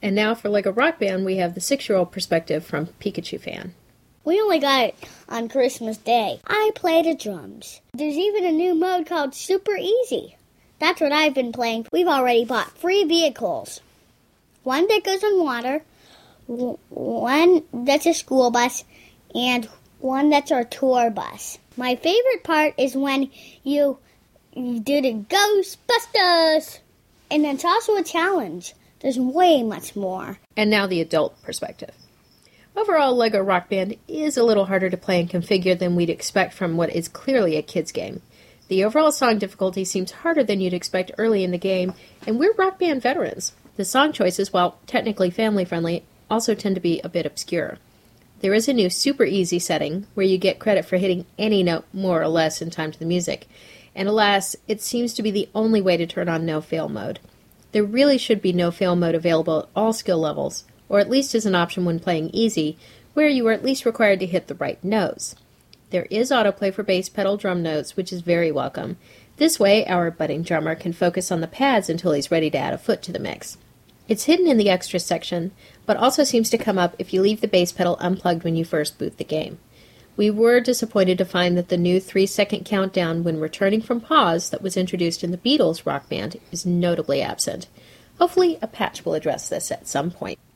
And now for Lego Rock Band, we have the six year old perspective from Pikachu fan. We only got it on Christmas Day. I play the drums. There's even a new mode called Super Easy. That's what I've been playing. We've already bought three vehicles one that goes on water, one that's a school bus, and one that's our tour bus. My favorite part is when you, you do the Ghostbusters! And it's also a challenge. There's way much more. And now the adult perspective. Overall, LEGO Rock Band is a little harder to play and configure than we'd expect from what is clearly a kid's game. The overall song difficulty seems harder than you'd expect early in the game, and we're Rock Band veterans. The song choices, while technically family friendly, also tend to be a bit obscure. There is a new super easy setting where you get credit for hitting any note more or less in time to the music, and alas, it seems to be the only way to turn on no fail mode. There really should be no fail mode available at all skill levels, or at least as an option when playing easy, where you are at least required to hit the right notes. There is autoplay for bass pedal drum notes, which is very welcome. This way, our budding drummer can focus on the pads until he's ready to add a foot to the mix. It's hidden in the extras section, but also seems to come up if you leave the bass pedal unplugged when you first boot the game. We were disappointed to find that the new three second countdown when returning from pause that was introduced in the Beatles rock band is notably absent. Hopefully, a patch will address this at some point.